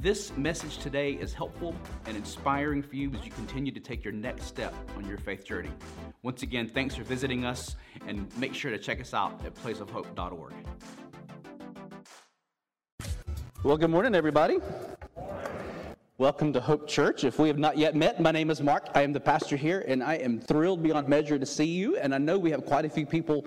this message today is helpful and inspiring for you as you continue to take your next step on your faith journey. Once again, thanks for visiting us and make sure to check us out at placeofhope.org. Well, good morning, everybody. Welcome to Hope Church. If we have not yet met, my name is Mark. I am the pastor here, and I am thrilled beyond measure to see you. And I know we have quite a few people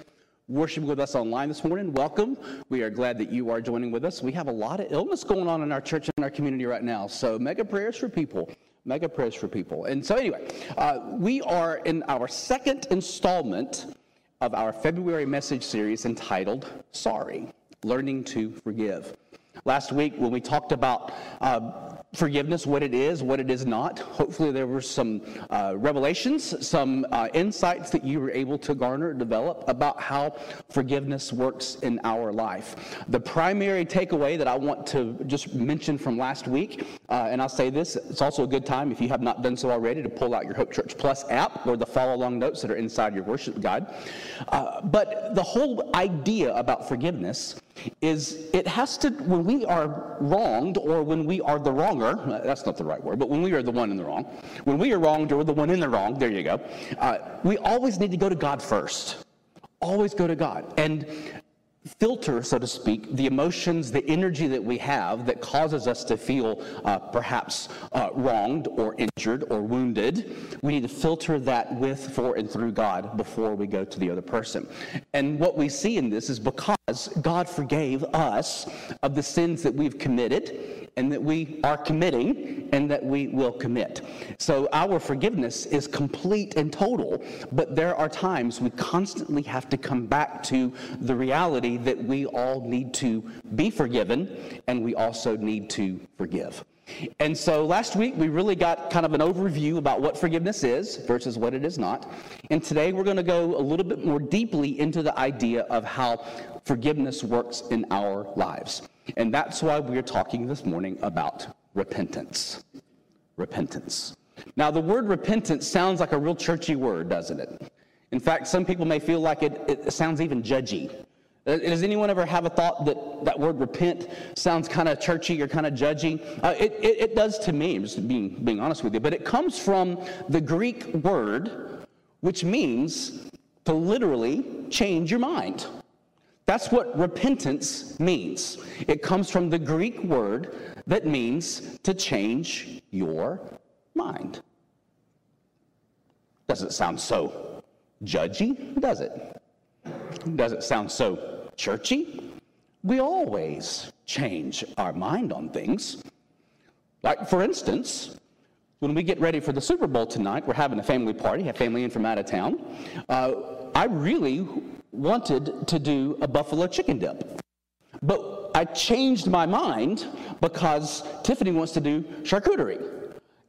worshiping with us online this morning. Welcome. We are glad that you are joining with us. We have a lot of illness going on in our church and our community right now. So, mega prayers for people. Mega prayers for people. And so, anyway, uh, we are in our second installment of our February message series entitled Sorry Learning to Forgive. Last week, when we talked about uh, forgiveness, what it is, what it is not. Hopefully, there were some uh, revelations, some uh, insights that you were able to garner, develop about how forgiveness works in our life. The primary takeaway that I want to just mention from last week, uh, and I'll say this, it's also a good time if you have not done so already to pull out your Hope Church Plus app or the follow along notes that are inside your worship guide. Uh, but the whole idea about forgiveness is it has to, when we are wronged or when we are the wronger, that's not the right word, but when we are the one in the wrong, when we are wronged or the one in the wrong, there you go, uh, we always need to go to God first. Always go to God. And filter, so to speak, the emotions, the energy that we have that causes us to feel uh, perhaps uh, wronged or injured or wounded. We need to filter that with, for, and through God before we go to the other person. And what we see in this is because God forgave us of the sins that we've committed and that we are committing and that we will commit. So our forgiveness is complete and total, but there are times we constantly have to come back to the reality that we all need to be forgiven and we also need to forgive. And so last week we really got kind of an overview about what forgiveness is versus what it is not. And today we're going to go a little bit more deeply into the idea of how forgiveness works in our lives. And that's why we're talking this morning about repentance. Repentance. Now, the word repentance sounds like a real churchy word, doesn't it? In fact, some people may feel like it, it sounds even judgy. Uh, does anyone ever have a thought that that word repent sounds kind of churchy or kind of judgy? Uh, it, it, it, does to me, I'm just being, being honest with you. But it comes from the Greek word, which means to literally change your mind. That's what repentance means. It comes from the Greek word that means to change your mind. Doesn't sound so judgy, does it? Doesn't sound so churchy. We always change our mind on things. Like, for instance, when we get ready for the Super Bowl tonight, we're having a family party, have family in from out of town. Uh, I really wanted to do a buffalo chicken dip. But I changed my mind because Tiffany wants to do charcuterie.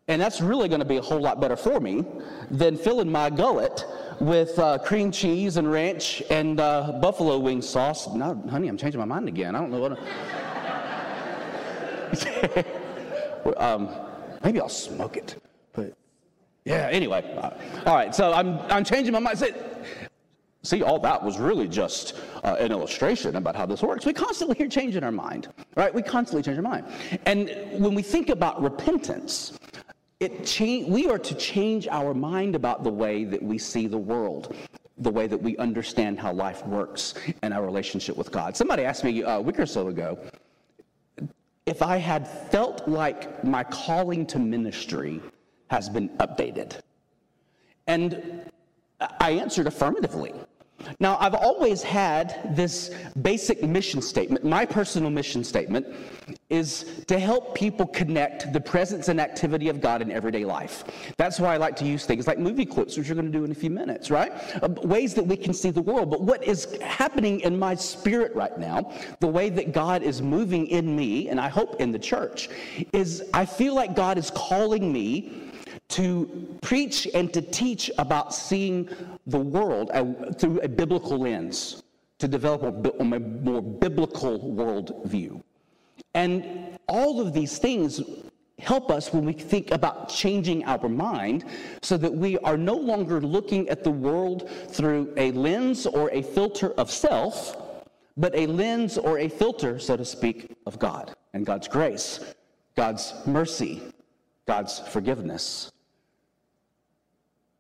And that's really going to be a whole lot better for me than filling my gullet with uh, cream cheese and ranch and uh, buffalo wing sauce. No, honey, I'm changing my mind again. I don't know what. um, maybe I'll smoke it. But yeah, anyway. All right, so I'm, I'm changing my mind. See, all that was really just uh, an illustration about how this works. We constantly hear change in our mind, right? We constantly change our mind. And when we think about repentance, it cha- we are to change our mind about the way that we see the world, the way that we understand how life works and our relationship with God. Somebody asked me uh, a week or so ago if I had felt like my calling to ministry has been updated. And I answered affirmatively. Now, I've always had this basic mission statement. My personal mission statement is to help people connect the presence and activity of God in everyday life. That's why I like to use things like movie clips, which we're going to do in a few minutes, right? Uh, ways that we can see the world. But what is happening in my spirit right now, the way that God is moving in me, and I hope in the church, is I feel like God is calling me to preach and to teach about seeing the world uh, through a biblical lens, to develop a more biblical worldview. And all of these things help us when we think about changing our mind so that we are no longer looking at the world through a lens or a filter of self, but a lens or a filter, so to speak, of God and God's grace, God's mercy, God's forgiveness.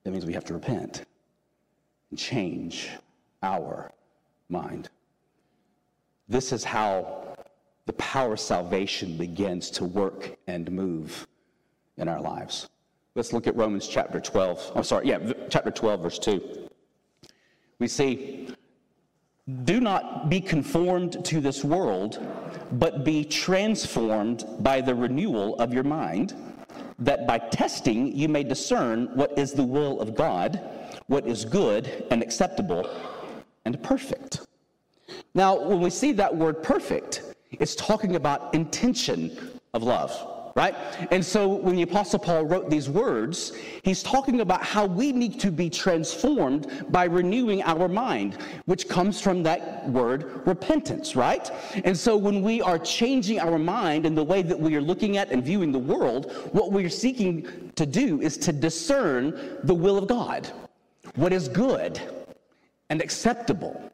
That means we have to repent and change our mind. This is how the power of salvation begins to work and move in our lives. Let's look at Romans chapter 12. I'm sorry, yeah, chapter 12, verse 2. We see, do not be conformed to this world, but be transformed by the renewal of your mind, that by testing you may discern what is the will of God, what is good and acceptable and perfect. Now, when we see that word perfect, it's talking about intention of love right? And so when the Apostle Paul wrote these words, he's talking about how we need to be transformed by renewing our mind, which comes from that word repentance, right? And so when we are changing our mind in the way that we are looking at and viewing the world, what we're seeking to do is to discern the will of God, what is good and acceptable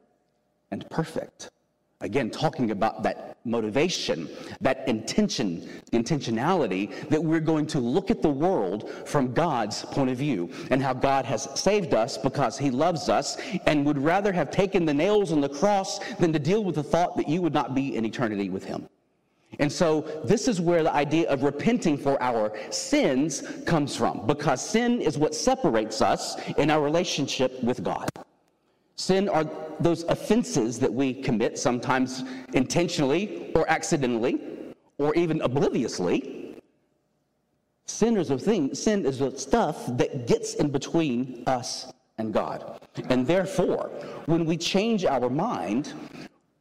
and perfect. Again, talking about that motivation, that intention, intentionality that we're going to look at the world from God's point of view and how God has saved us because he loves us and would rather have taken the nails on the cross than to deal with the thought that you would not be in eternity with him. And so, this is where the idea of repenting for our sins comes from, because sin is what separates us in our relationship with God. Sin are those offenses that we commit, sometimes intentionally or accidentally, or even obliviously. Sin is a thing, sin is the stuff that gets in between us and God. And therefore, when we change our mind,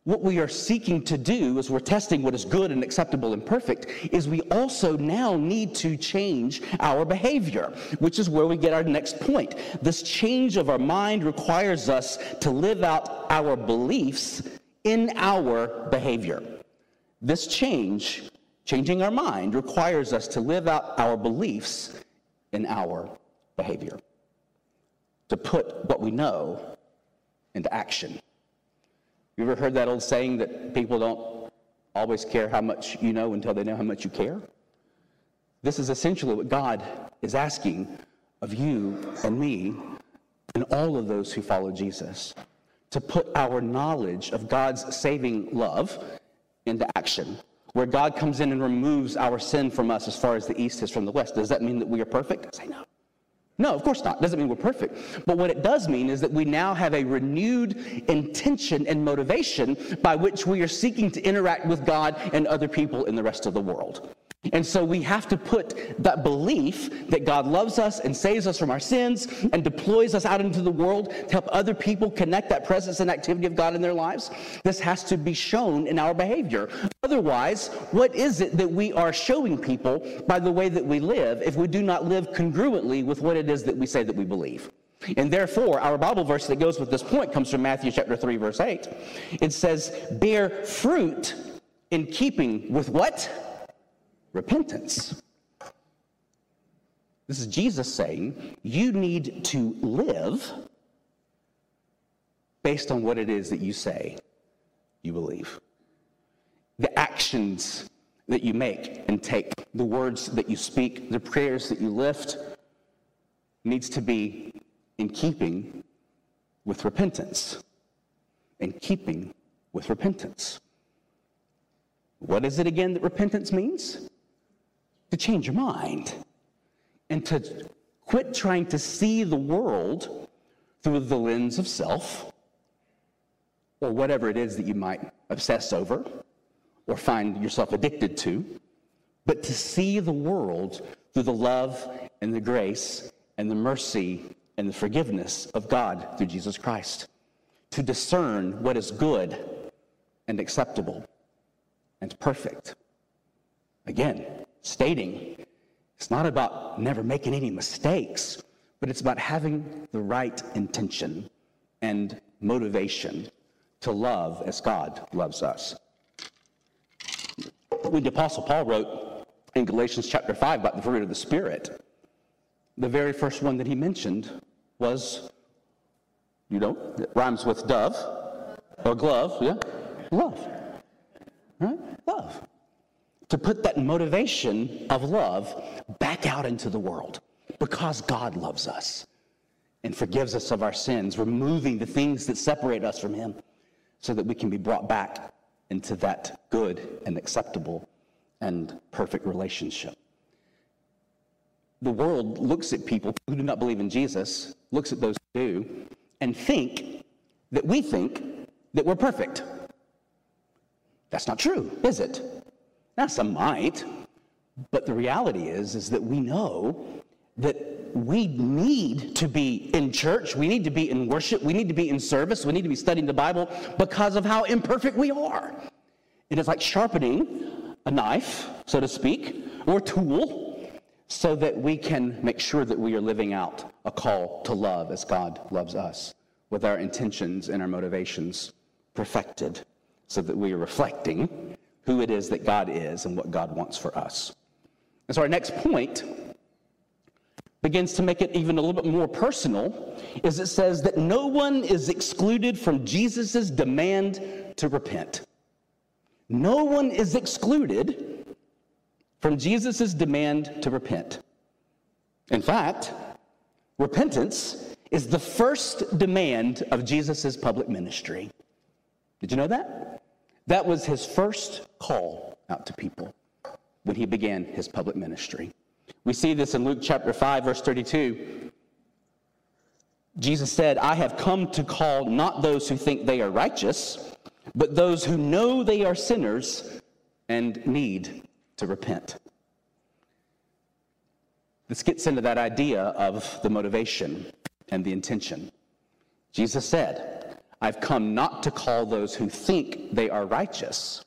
what we are seeking to do as we're testing what is good and acceptable and perfect is we also now need to change our behavior, which is where we get our next point. This change of our mind requires us to live out our beliefs in our behavior. This change, changing our mind, requires us to live out our beliefs in our behavior, to put what we know into action. You ever heard that old saying that people don't always care how much you know until they know how much you care? This is essentially what God is asking of you and me and all of those who follow Jesus to put our knowledge of God's saving love into action. Where God comes in and removes our sin from us as far as the east is from the west. Does that mean that we are perfect? Say no. No, of course not. Doesn't mean we're perfect. But what it does mean is that we now have a renewed intention and motivation by which we are seeking to interact with God and other people in the rest of the world. And so we have to put that belief that God loves us and saves us from our sins and deploys us out into the world to help other people connect that presence and activity of God in their lives. This has to be shown in our behavior. Otherwise, what is it that we are showing people by the way that we live if we do not live congruently with what it is that we say that we believe? And therefore, our Bible verse that goes with this point comes from Matthew chapter 3, verse 8. It says, Bear fruit in keeping with what? Repentance. This is Jesus saying you need to live based on what it is that you say you believe. The actions that you make and take, the words that you speak, the prayers that you lift needs to be in keeping with repentance. In keeping with repentance. What is it again that repentance means? To change your mind and to quit trying to see the world through the lens of self or whatever it is that you might obsess over or find yourself addicted to, but to see the world through the love and the grace and the mercy and the forgiveness of God through Jesus Christ, to discern what is good and acceptable and perfect. Again, stating It's not about never making any mistakes, but it's about having the right intention and motivation to love as God loves us. When the Apostle Paul wrote in Galatians chapter 5 about the fruit of the Spirit, the very first one that he mentioned was, you know, it rhymes with dove or glove, yeah? Love. Right? Love. To put that motivation of love back out into the world because God loves us and forgives us of our sins, removing the things that separate us from Him so that we can be brought back into that good and acceptable and perfect relationship. The world looks at people who do not believe in Jesus, looks at those who do, and think that we think that we're perfect. That's not true, is it? Now, some might, but the reality is, is that we know that we need to be in church, we need to be in worship, we need to be in service, we need to be studying the Bible because of how imperfect we are. It is like sharpening a knife, so to speak, or tool, so that we can make sure that we are living out a call to love as God loves us, with our intentions and our motivations perfected, so that we are reflecting who it is that God is and what God wants for us. And so our next point begins to make it even a little bit more personal is it says that no one is excluded from Jesus' demand to repent. No one is excluded from Jesus' demand to repent. In fact, repentance is the first demand of Jesus' public ministry. Did you know that? That was his first call out to people when he began his public ministry. We see this in Luke chapter 5, verse 32. Jesus said, I have come to call not those who think they are righteous, but those who know they are sinners and need to repent. This gets into that idea of the motivation and the intention. Jesus said, I've come not to call those who think they are righteous,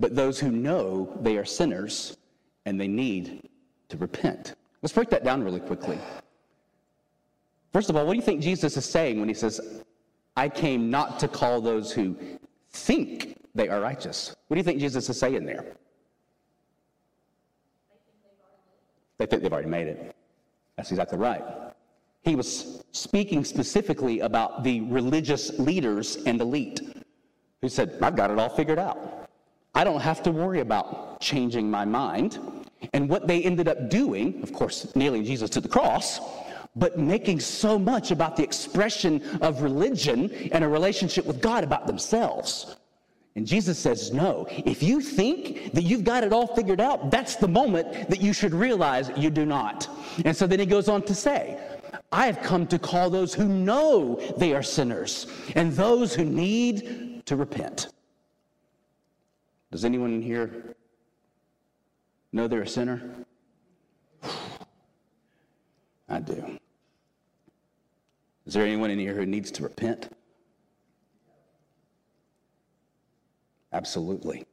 but those who know they are sinners and they need to repent. Let's break that down really quickly. First of all, what do you think Jesus is saying when he says, I came not to call those who think they are righteous? What do you think Jesus is saying there? They think they've already made it. That's exactly right. He was speaking specifically about the religious leaders and elite who said, I've got it all figured out. I don't have to worry about changing my mind. And what they ended up doing, of course, nailing Jesus to the cross, but making so much about the expression of religion and a relationship with God about themselves. And Jesus says, No, if you think that you've got it all figured out, that's the moment that you should realize you do not. And so then he goes on to say, I have come to call those who know they are sinners and those who need to repent. Does anyone in here know they're a sinner? I do. Is there anyone in here who needs to repent? Absolutely.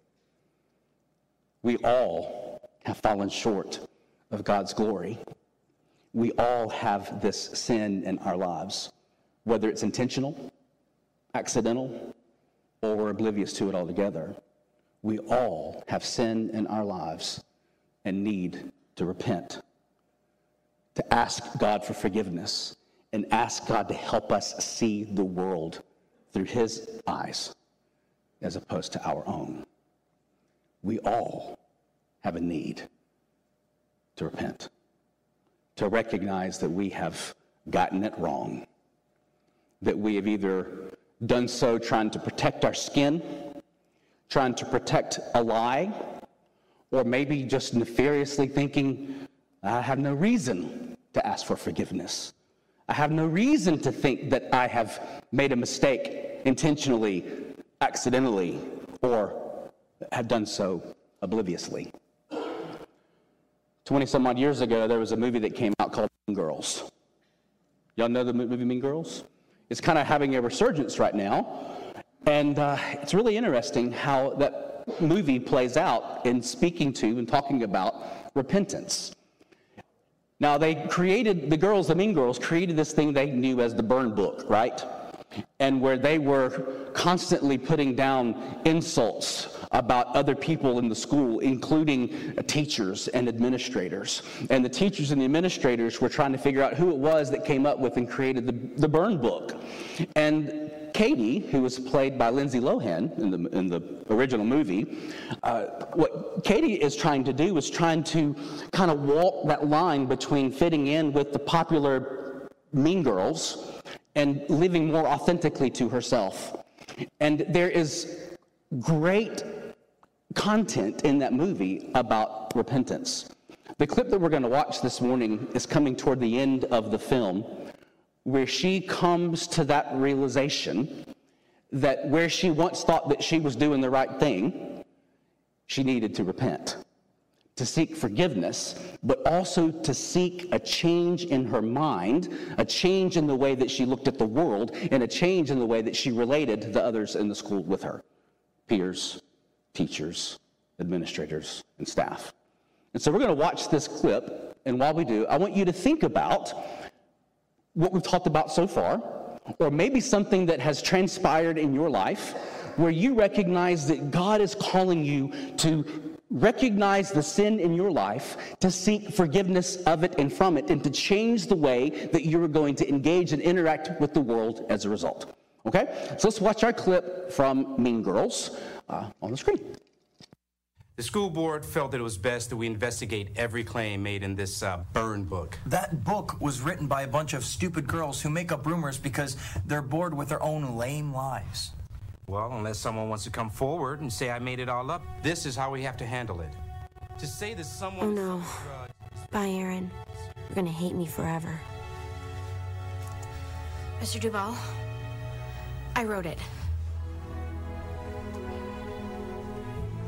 We all have fallen short of God's glory. We all have this sin in our lives, whether it's intentional, accidental, or we're oblivious to it altogether. We all have sin in our lives and need to repent, to ask God for forgiveness, and ask God to help us see the world through His eyes as opposed to our own. We all have a need to repent, to recognize that we have gotten it wrong, that we have either done so trying to protect our skin, trying to protect a lie, or maybe just nefariously thinking, I have no reason to ask for forgiveness. I have no reason to think that I have made a mistake intentionally, accidentally, or have done so obliviously. 20 some odd years ago, there was a movie that came out called Mean Girls. Y'all know the movie Mean Girls? It's kind of having a resurgence right now. And uh, it's really interesting how that movie plays out in speaking to and talking about repentance. Now, they created, the girls, the mean girls, created this thing they knew as the burn book, right? And where they were constantly putting down insults about other people in the school, including teachers and administrators. And the teachers and the administrators were trying to figure out who it was that came up with and created the, the burn book. And Cady, who was played by Lindsay Lohan in the, in the original movie, uh, what Cady is trying to do is trying to kind of walk that line between fitting in with the popular Mean Girls and living more authentically to herself. And there is great content in that movie about repentance. The clip that we're going to watch this morning is coming toward the end of the film where she comes to that realization that where she once thought that she was doing the right thing, she needed to repent, to seek forgiveness, but also to seek a change in her mind, a change in the way that she looked at the world, and a change in the way that she related to the others in the school with her peers, teachers, administrators, and staff. And so we're going to watch this clip, and while we do, I want you to think about what we've talked about so far, or maybe something that has transpired in your life where you recognize that God is calling you to recognize the sin in your life, to seek forgiveness of it and from it, and to change the way that you're going to engage and interact with the world as a result. Okay? So let's watch our clip from Mean Girls uh, on the screen. The school board felt that it was best that we investigate every claim made in this uh, burn book. That book was written by a bunch of stupid girls who make up rumors because they're bored with their own lame lives. Well, unless someone wants to come forward and say I made it all up, this is how we have to handle it. To say that someone. Oh no. Bye, Aaron. You're gonna hate me forever. Mr. Duvall, I wrote it.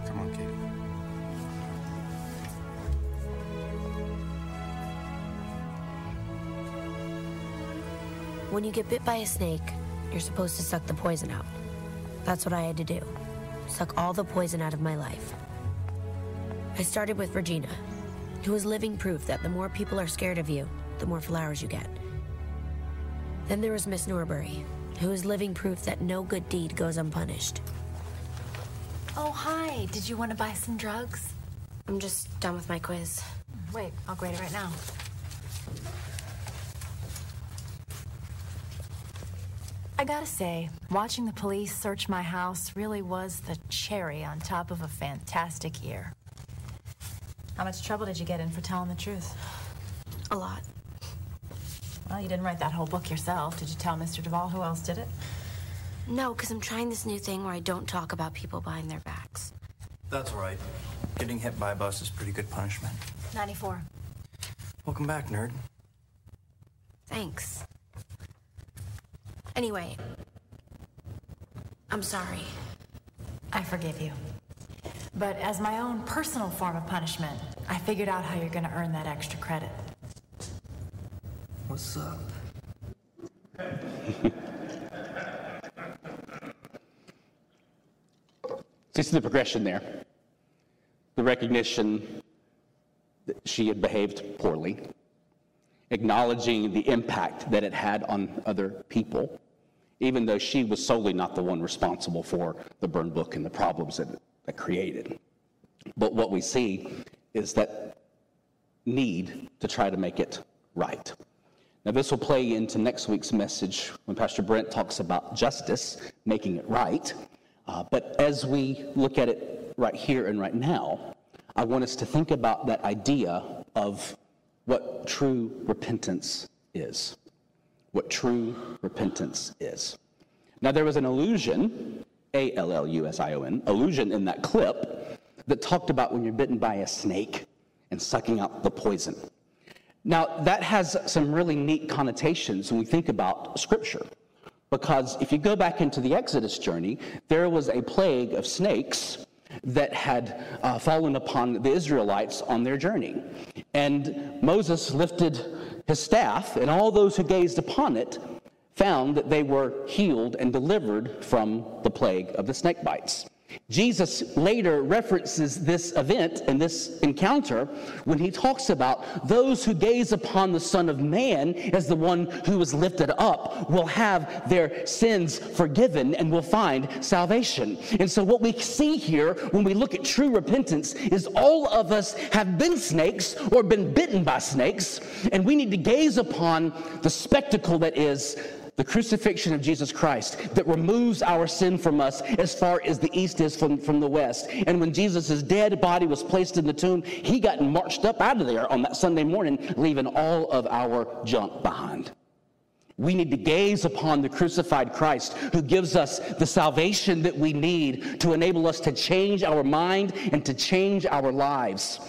Come on, Cady. When you get bit by a snake, you're supposed to suck the poison out. That's what I had to do. Suck all the poison out of my life. I started with Regina, who was living proof that the more people are scared of you, the more flowers you get. Then there was Miss Norbury, who is living proof that no good deed goes unpunished. Oh, hi. Did you want to buy some drugs? I'm just done with my quiz. Wait, I'll grade it right now. I gotta say, watching the police search my house really was the cherry on top of a fantastic year. How much trouble did you get in for telling the truth? A lot. Well, you didn't write that whole book yourself. Did you tell Mr. Duvall who else did it? No, because I'm trying this new thing where I don't talk about people behind their backs. That's right. Getting hit by a bus is pretty good punishment. 94. Welcome back, nerd. Thanks. Anyway, I'm sorry. I forgive you. But as my own personal form of punishment, I figured out how you're gonna earn that extra credit. What's up? See the progression there. The recognition that she had behaved poorly, acknowledging the impact that it had on other people, even though she was solely not the one responsible for the burn book and the problems that it created. But what we see is that need to try to make it right. Now, this will play into next week's message when Pastor Brent talks about justice, making it right. Uh, but as we look at it right here and right now, I want us to think about that idea of what true repentance is. What true repentance is. Now, there was an allusion, A L L U S I O N, allusion in that clip that talked about when you're bitten by a snake and sucking out the poison. Now, that has some really neat connotations when we think about Scripture. Because if you go back into the Exodus journey, there was a plague of snakes that had uh, fallen upon the Israelites on their journey. And Moses lifted his staff, and all those who gazed upon it found that they were healed and delivered from the plague of the snake bites. Jesus later references this event and this encounter when he talks about those who gaze upon the Son of Man as the one who was lifted up will have their sins forgiven and will find salvation. And so, what we see here when we look at true repentance is all of us have been snakes or been bitten by snakes, and we need to gaze upon the spectacle that is the crucifixion of Jesus Christ that removes our sin from us as far as the east is from, from the west. And when Jesus' dead body was placed in the tomb, he got marched up out of there on that Sunday morning, leaving all of our junk behind. We need to gaze upon the crucified Christ who gives us the salvation that we need to enable us to change our mind and to change our lives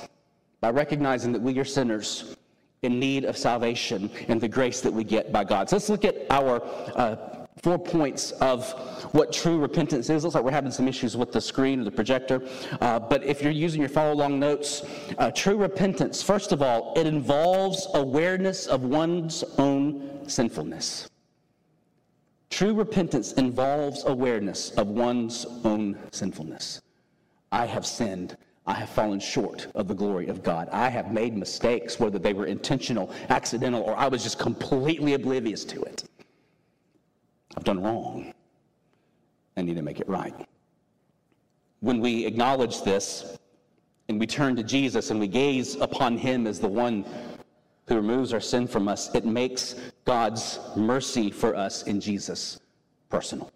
by recognizing that we are sinners in need of salvation and the grace that we get by God. So let's look at our uh, four points of what true repentance is. Looks like we're having some issues with the screen or the projector. Uh, but if you're using your follow along notes, uh, true repentance, first of all, it involves awareness of one's own sinfulness. True repentance involves awareness of one's own sinfulness. I have sinned. I have fallen short of the glory of God. I have made mistakes, whether they were intentional, accidental, or I was just completely oblivious to it. I've done wrong. I need to make it right. When we acknowledge this and we turn to Jesus and we gaze upon him as the one who removes our sin from us, it makes God's mercy for us in Jesus personal.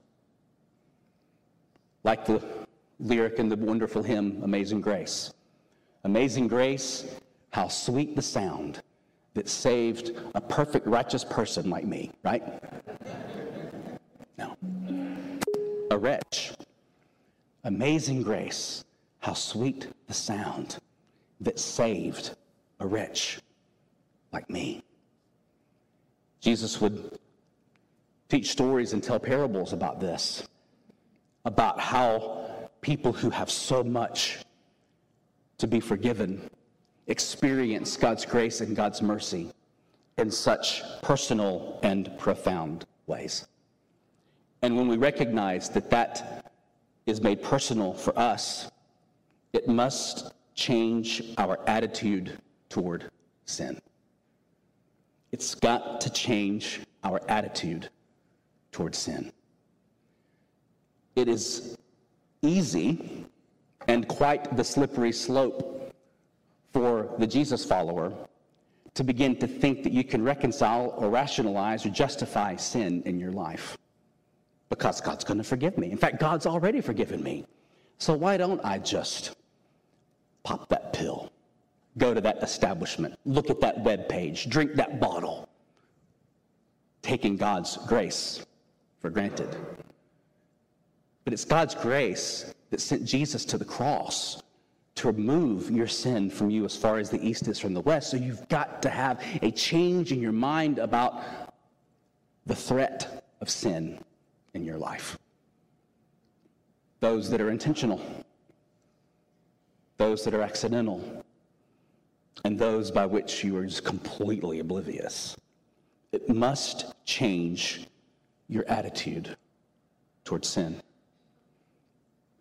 Like the lyric in the wonderful hymn, Amazing Grace. Amazing Grace, how sweet the sound that saved a perfect righteous person like me, right? No. A wretch. Amazing grace, how sweet the sound that saved a wretch like me. Jesus would teach stories and tell parables about this, about how people who have so much to be forgiven experience God's grace and God's mercy in such personal and profound ways. And when we recognize that that is made personal for us, it must change our attitude toward sin. It's got to change our attitude toward sin. It is easy and quite the slippery slope for the Jesus follower to begin to think that you can reconcile or rationalize or justify sin in your life because God's going to forgive me. In fact, God's already forgiven me. So why don't I just pop that pill, go to that establishment, look at that web page, drink that bottle, taking God's grace for granted. But it's God's grace that sent Jesus to the cross to remove your sin from you as far as the east is from the west. So you've got to have a change in your mind about the threat of sin in your life. Those that are intentional, those that are accidental, and those by which you are just completely oblivious. It must change your attitude towards sin.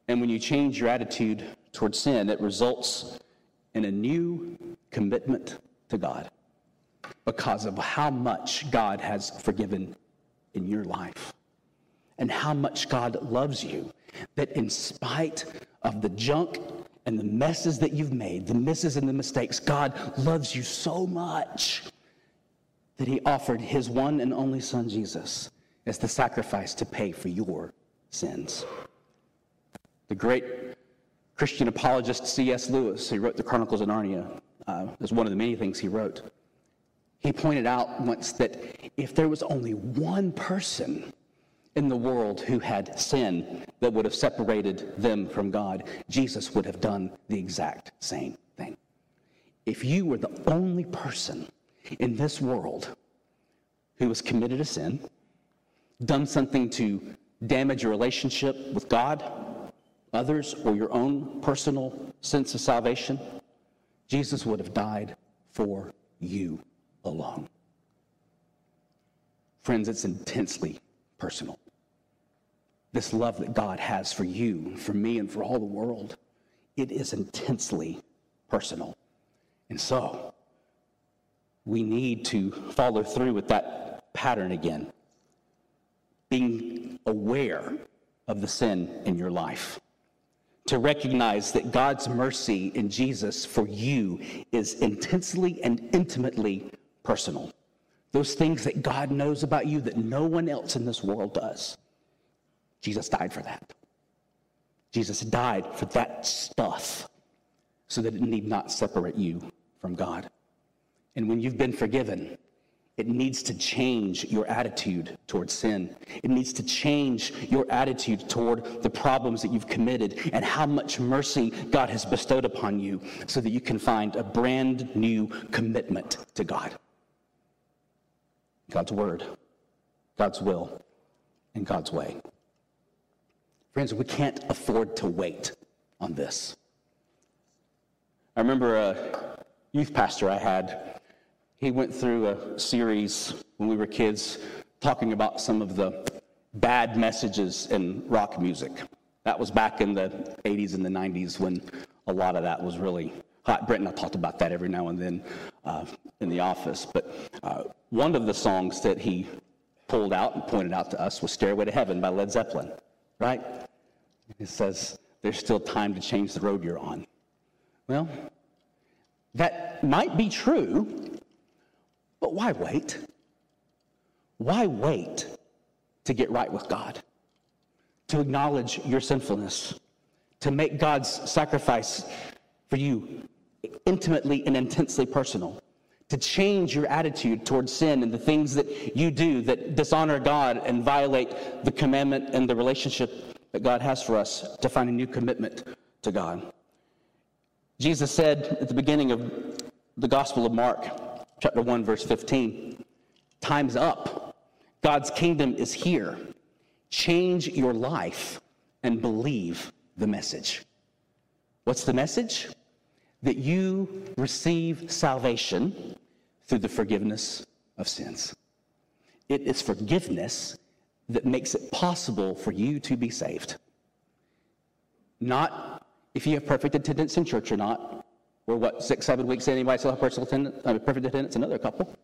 And when you change your attitude towards sin, it results in a new commitment to God because of how much God has forgiven in your life and how much God loves you. That in spite of the junk and the messes that you've made, the misses and the mistakes, God loves you so much that He offered His one and only Son, Jesus, as the sacrifice to pay for your sins. The great Christian apologist C.S. Lewis, who wrote the Chronicles of Narnia, uh, is one of the many things he wrote. He pointed out once that if there was only one person in the world who had sin that would have separated them from God, Jesus would have done the exact same thing. If you were the only person in this world who has committed a sin, done something to damage your relationship with God, others or your own personal sense of salvation, Jesus would have died for you alone. Friends, it's intensely personal. this love that God has for you, for me, and for all the world, it is intensely personal. And so, we need to follow through with that pattern again. Being aware of the sin in your life. To recognize that God's mercy in Jesus for you is intensely and intimately personal. Those things that God knows about you that no one else in this world does. Jesus died for that. Jesus died for that stuff so that it need not separate you from God. And when you've been forgiven, it needs to change your attitude towards sin. It needs to change your attitude toward the problems that you've committed and how much mercy God has bestowed upon you so that you can find a brand new commitment to God. God's word, God's will, and God's way. Friends, we can't afford to wait on this. I remember a youth pastor I had, he went through a series when we were kids talking about some of the bad messages in rock music. That was back in the 80s and the 90s when a lot of that was really hot. Brent and I talked about that every now and then uh, in the office. But uh, one of the songs that he pulled out and pointed out to us was Stairway to Heaven by Led Zeppelin, right? It says, There's still time to change the road you're on. Well, that might be true, but why wait? Why wait to get right with God? To acknowledge your sinfulness, to make God's sacrifice for you intimately and intensely personal, to change your attitude towards sin and the things that you do that dishonor God and violate the commandment and the relationship that God has for us, to find a new commitment to God. Jesus said at the beginning of the Gospel of Mark, chapter 1, verse 15, Time's up. God's kingdom is here. Change your life and believe the message. What's the message? that you receive salvation through the forgiveness of sins. It is forgiveness that makes it possible for you to be saved. Not if you have perfect attendance in church or not, or what, six, seven weeks in, anybody still have personal attendance, uh, perfect attendance? Another couple.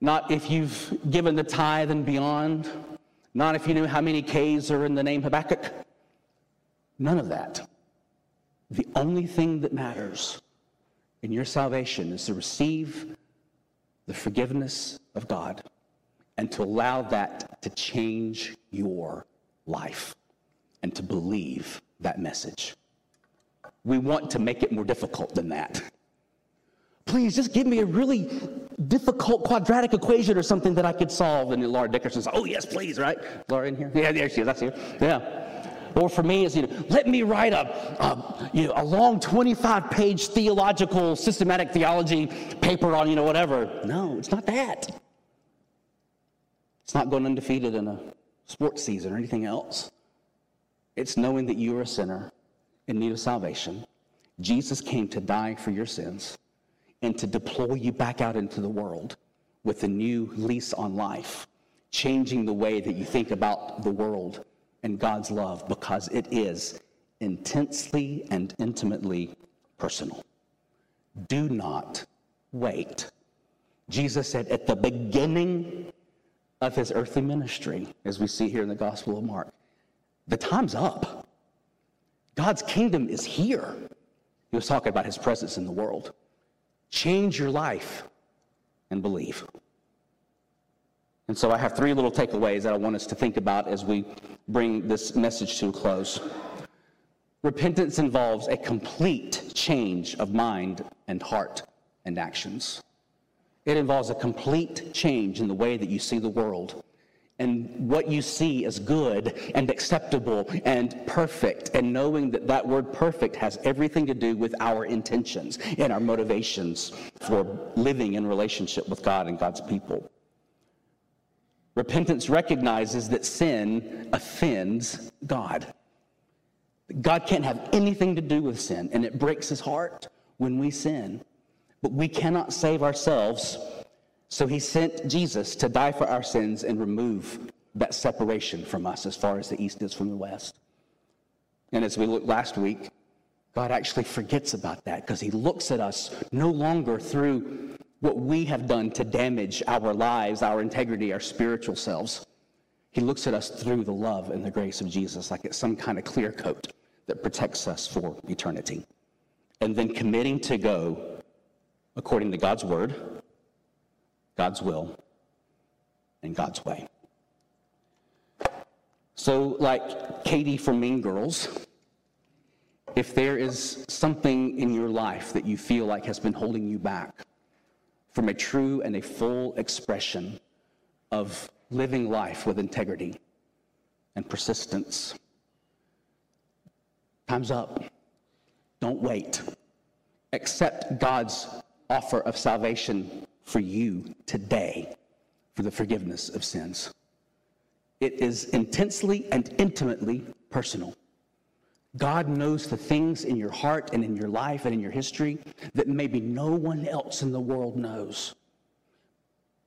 Not if you've given the tithe and beyond. Not if you knew how many K's are in the name Habakkuk. None of that. The only thing that matters in your salvation is to receive the forgiveness of God and to allow that to change your life and to believe that message. We want to make it more difficult than that. Please just give me a really difficult quadratic equation or something that I could solve. And Laura Dickerson says, Oh, yes, please, right? Laura in here? Yeah, there she is. That's here. Yeah. Or for me, is you know, let me write a, a, you know, a long 25 page theological, systematic theology paper on, you know, whatever. No, it's not that. It's not going undefeated in a sports season or anything else. It's knowing that you are a sinner in need of salvation. Jesus came to die for your sins and to deploy you back out into the world with a new lease on life, changing the way that you think about the world and God's love because it is intensely and intimately personal. Do not wait. Jesus said at the beginning of his earthly ministry, as we see here in the Gospel of Mark, the time's up. God's kingdom is here. He was talking about his presence in the world. Change your life and believe. And so I have three little takeaways that I want us to think about as we bring this message to a close. Repentance involves a complete change of mind and heart and actions. It involves a complete change in the way that you see the world and what you see as good and acceptable and perfect, and knowing that that word perfect has everything to do with our intentions and our motivations for living in relationship with God and God's people. Repentance recognizes that sin offends God. God can't have anything to do with sin, and it breaks his heart when we sin. But we cannot save ourselves, so he sent Jesus to die for our sins and remove that separation from us as far as the east is from the west. And as we looked last week, God actually forgets about that because he looks at us no longer through what we have done to damage our lives, our integrity, our spiritual selves. He looks at us through the love and the grace of Jesus like it's some kind of clear coat that protects us for eternity. And then committing to go according to God's word, God's will, and God's way. So, like Cady from Mean Girls, if there is something in your life that you feel like has been holding you back from a true and a full expression of living life with integrity and persistence, time's up. Don't wait. Accept God's offer of salvation for you today for the forgiveness of sins. It is intensely and intimately personal. God knows the things in your heart and in your life and in your history that maybe no one else in the world knows.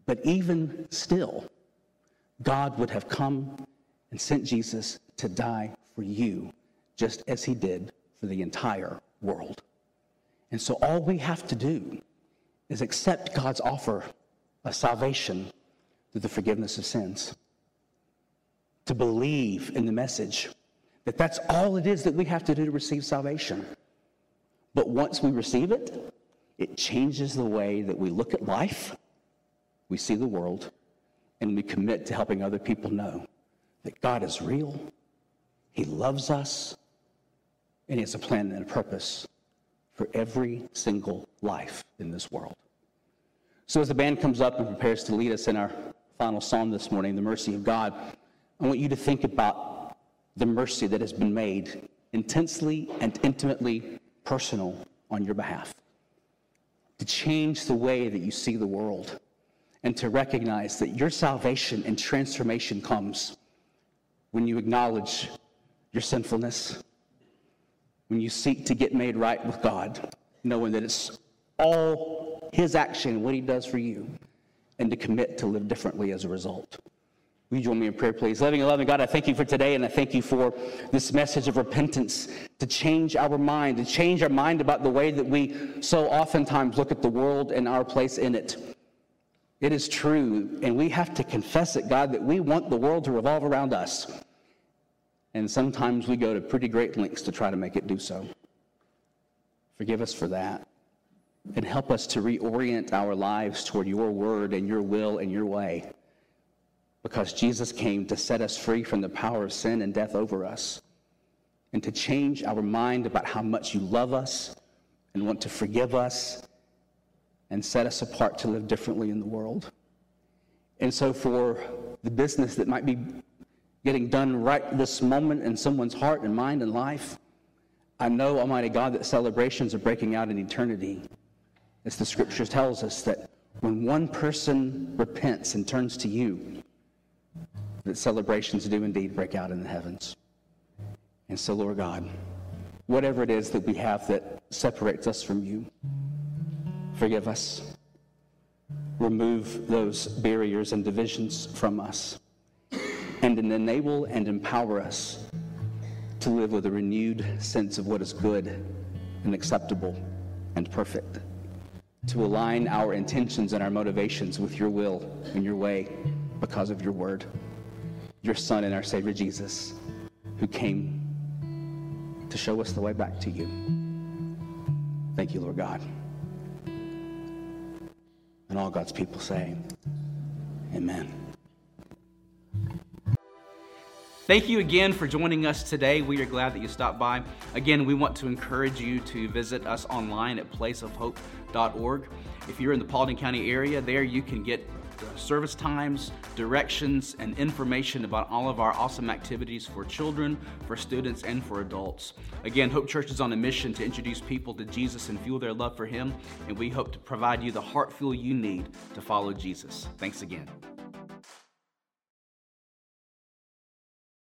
But even still, God would have come and sent Jesus to die for you, just as he did for the entire world. And so all we have to do is accept God's offer of salvation through the forgiveness of sins, to believe in the message that that's all it is that we have to do to receive salvation. But once we receive it, it changes the way that we look at life, we see the world, and we commit to helping other people know that God is real, He loves us, and He has a plan and a purpose for every single life in this world. So, as the band comes up and prepares to lead us in our final psalm this morning, the mercy of God, I want you to think about the mercy that has been made intensely and intimately personal on your behalf. To change the way that you see the world and to recognize that your salvation and transformation comes when you acknowledge your sinfulness, when you seek to get made right with God, knowing that it's all His action, what He does for you, and to commit to live differently as a result. Will you join me in prayer, please? Loving and loving God, I thank you for today, and I thank you for this message of repentance to change our mind, to change our mind about the way that we so oftentimes look at the world and our place in it. It is true, and we have to confess it, God, that we want the world to revolve around us. And sometimes we go to pretty great lengths to try to make it do so. Forgive us for that. And help us to reorient our lives toward your word and your will and your way. Because Jesus came to set us free from the power of sin and death over us, and to change our mind about how much you love us and want to forgive us and set us apart to live differently in the world. And so, for the business that might be getting done right this moment in someone's heart and mind and life. I know, Almighty God, that celebrations are breaking out in eternity. As the scriptures tells us that when one person repents and turns to you, that celebrations do indeed break out in the heavens. And so, Lord God, whatever it is that we have that separates us from you, forgive us. Remove those barriers and divisions from us and enable and empower us to live with a renewed sense of what is good and acceptable and perfect, to align our intentions and our motivations with your will and your way because of your word, your Son and our Savior Jesus, who came to show us the way back to you. Thank you, Lord God. And all God's people say, Amen. Thank you again for joining us today. We are glad that you stopped by. Again, we want to encourage you to visit us online at placeofhope.org. If you're in the Paulding County area, there you can get service times, directions, and information about all of our awesome activities for children, for students, and for adults. Again, Hope Church is on a mission to introduce people to Jesus and fuel their love for Him, and we hope to provide you the heart fuel you need to follow Jesus. Thanks again.